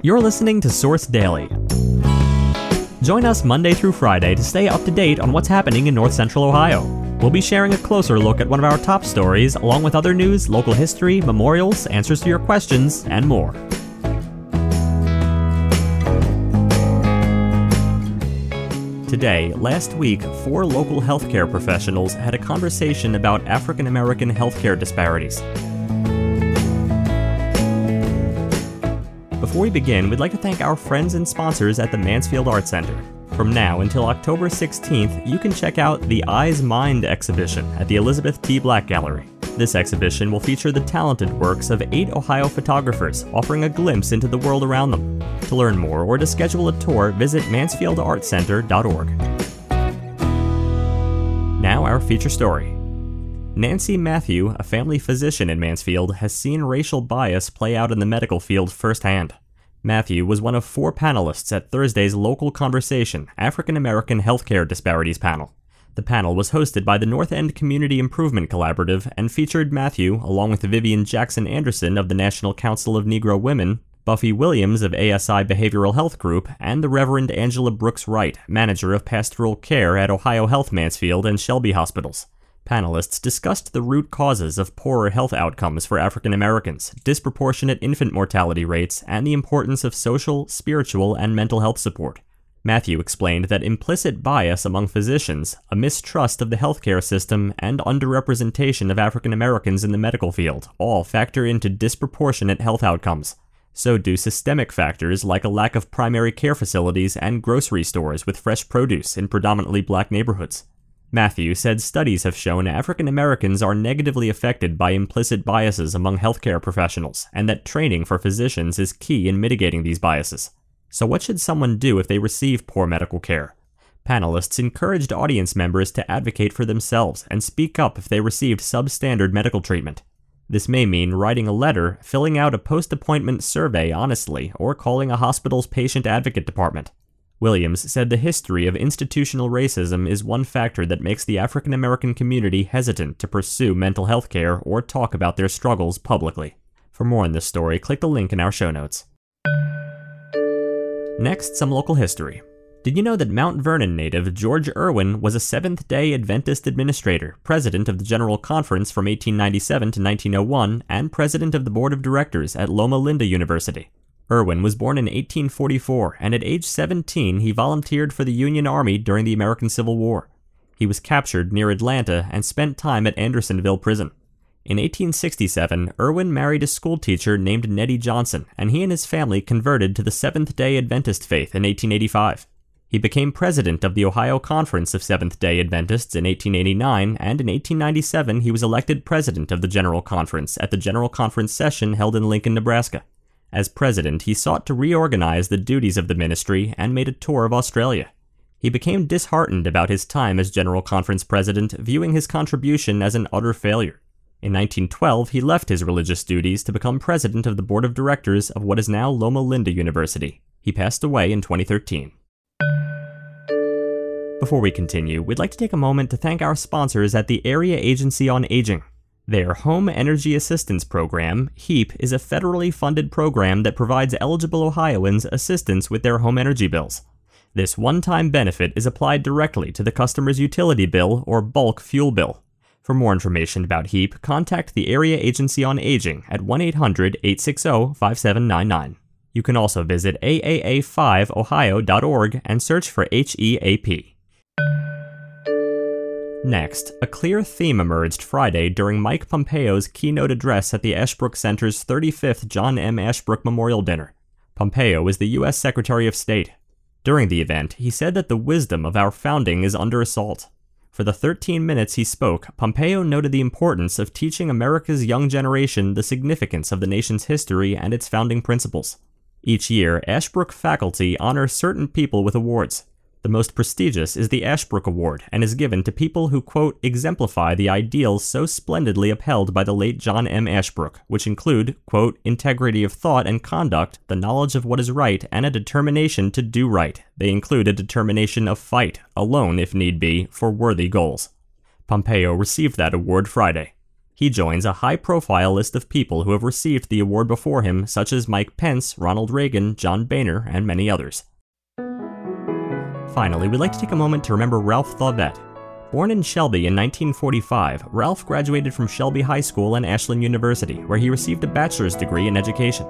You're listening to Source Daily. Join us Monday through Friday to stay up to date on what's happening in North Central Ohio. We'll be sharing a closer look at one of our top stories, along with other news, local history, memorials, answers to your questions, and more. Today, last week, four local healthcare professionals had a conversation about African American healthcare disparities. Before we begin, we'd like to thank our friends and sponsors at the Mansfield Art Center. From now until October 16th, you can check out the Eyes Mind exhibition at the Elizabeth T. Black Gallery. This exhibition will feature the talented works of eight Ohio photographers, offering a glimpse into the world around them. To learn more or to schedule a tour, visit mansfieldartcenter.org. Now, our feature story. Nancy Matthew, a family physician in Mansfield, has seen racial bias play out in the medical field firsthand. Matthew was one of four panelists at Thursday's local conversation African American Healthcare Disparities panel. The panel was hosted by the North End Community Improvement Collaborative and featured Matthew, along with Vivian Jackson Anderson of the National Council of Negro Women, Buffy Williams of ASI Behavioral Health Group, and the Reverend Angela Brooks Wright, manager of pastoral care at Ohio Health Mansfield and Shelby Hospitals. Panelists discussed the root causes of poorer health outcomes for African Americans, disproportionate infant mortality rates, and the importance of social, spiritual, and mental health support. Matthew explained that implicit bias among physicians, a mistrust of the healthcare system, and underrepresentation of African Americans in the medical field all factor into disproportionate health outcomes. So do systemic factors like a lack of primary care facilities and grocery stores with fresh produce in predominantly black neighborhoods. Matthew said studies have shown African Americans are negatively affected by implicit biases among healthcare professionals, and that training for physicians is key in mitigating these biases. So, what should someone do if they receive poor medical care? Panelists encouraged audience members to advocate for themselves and speak up if they received substandard medical treatment. This may mean writing a letter, filling out a post appointment survey honestly, or calling a hospital's patient advocate department. Williams said the history of institutional racism is one factor that makes the African American community hesitant to pursue mental health care or talk about their struggles publicly. For more on this story, click the link in our show notes. Next, some local history. Did you know that Mount Vernon native George Irwin was a Seventh day Adventist administrator, president of the General Conference from 1897 to 1901, and president of the board of directors at Loma Linda University? Irwin was born in 1844, and at age 17 he volunteered for the Union Army during the American Civil War. He was captured near Atlanta and spent time at Andersonville Prison. In 1867, Irwin married a schoolteacher named Nettie Johnson, and he and his family converted to the Seventh day Adventist faith in 1885. He became president of the Ohio Conference of Seventh day Adventists in 1889, and in 1897 he was elected president of the General Conference at the General Conference session held in Lincoln, Nebraska. As president, he sought to reorganize the duties of the ministry and made a tour of Australia. He became disheartened about his time as General Conference president, viewing his contribution as an utter failure. In 1912, he left his religious duties to become president of the board of directors of what is now Loma Linda University. He passed away in 2013. Before we continue, we'd like to take a moment to thank our sponsors at the Area Agency on Aging. Their Home Energy Assistance Program, HEAP, is a federally funded program that provides eligible Ohioans assistance with their home energy bills. This one time benefit is applied directly to the customer's utility bill or bulk fuel bill. For more information about HEAP, contact the Area Agency on Aging at 1 800 860 5799. You can also visit aaa5ohio.org and search for HEAP. Next, a clear theme emerged Friday during Mike Pompeo's keynote address at the Ashbrook Center's 35th John M. Ashbrook Memorial Dinner. Pompeo was the U.S. Secretary of State. During the event, he said that the wisdom of our founding is under assault. For the 13 minutes he spoke, Pompeo noted the importance of teaching America's young generation the significance of the nation's history and its founding principles. Each year, Ashbrook faculty honor certain people with awards. The most prestigious is the Ashbrook Award and is given to people who, quote, exemplify the ideals so splendidly upheld by the late John M. Ashbrook, which include, quote, integrity of thought and conduct, the knowledge of what is right, and a determination to do right. They include a determination of fight, alone if need be, for worthy goals. Pompeo received that award Friday. He joins a high profile list of people who have received the award before him, such as Mike Pence, Ronald Reagan, John Boehner, and many others. Finally, we'd like to take a moment to remember Ralph Thauvet. Born in Shelby in 1945, Ralph graduated from Shelby High School and Ashland University, where he received a bachelor's degree in education.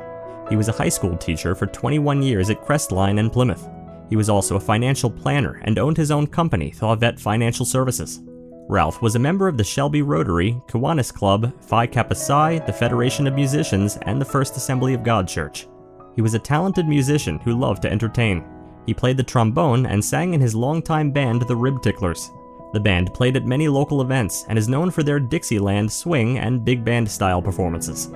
He was a high school teacher for 21 years at Crestline and Plymouth. He was also a financial planner and owned his own company, Thauvet Financial Services. Ralph was a member of the Shelby Rotary, Kiwanis Club, Phi Kappa Psi, the Federation of Musicians, and the First Assembly of God Church. He was a talented musician who loved to entertain. He played the trombone and sang in his longtime band, the Rib Ticklers. The band played at many local events and is known for their Dixieland swing and big band style performances.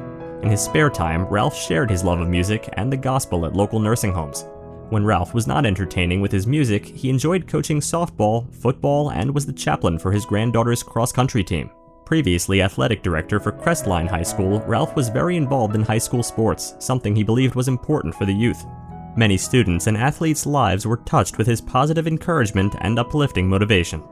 In his spare time, Ralph shared his love of music and the gospel at local nursing homes. When Ralph was not entertaining with his music, he enjoyed coaching softball, football, and was the chaplain for his granddaughter's cross country team. Previously athletic director for Crestline High School, Ralph was very involved in high school sports, something he believed was important for the youth. Many students and athletes' lives were touched with his positive encouragement and uplifting motivation.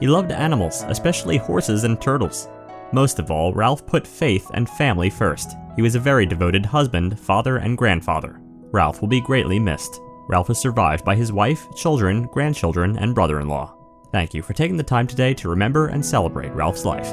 He loved animals, especially horses and turtles. Most of all, Ralph put faith and family first. He was a very devoted husband, father, and grandfather. Ralph will be greatly missed. Ralph is survived by his wife, children, grandchildren, and brother in law. Thank you for taking the time today to remember and celebrate Ralph's life.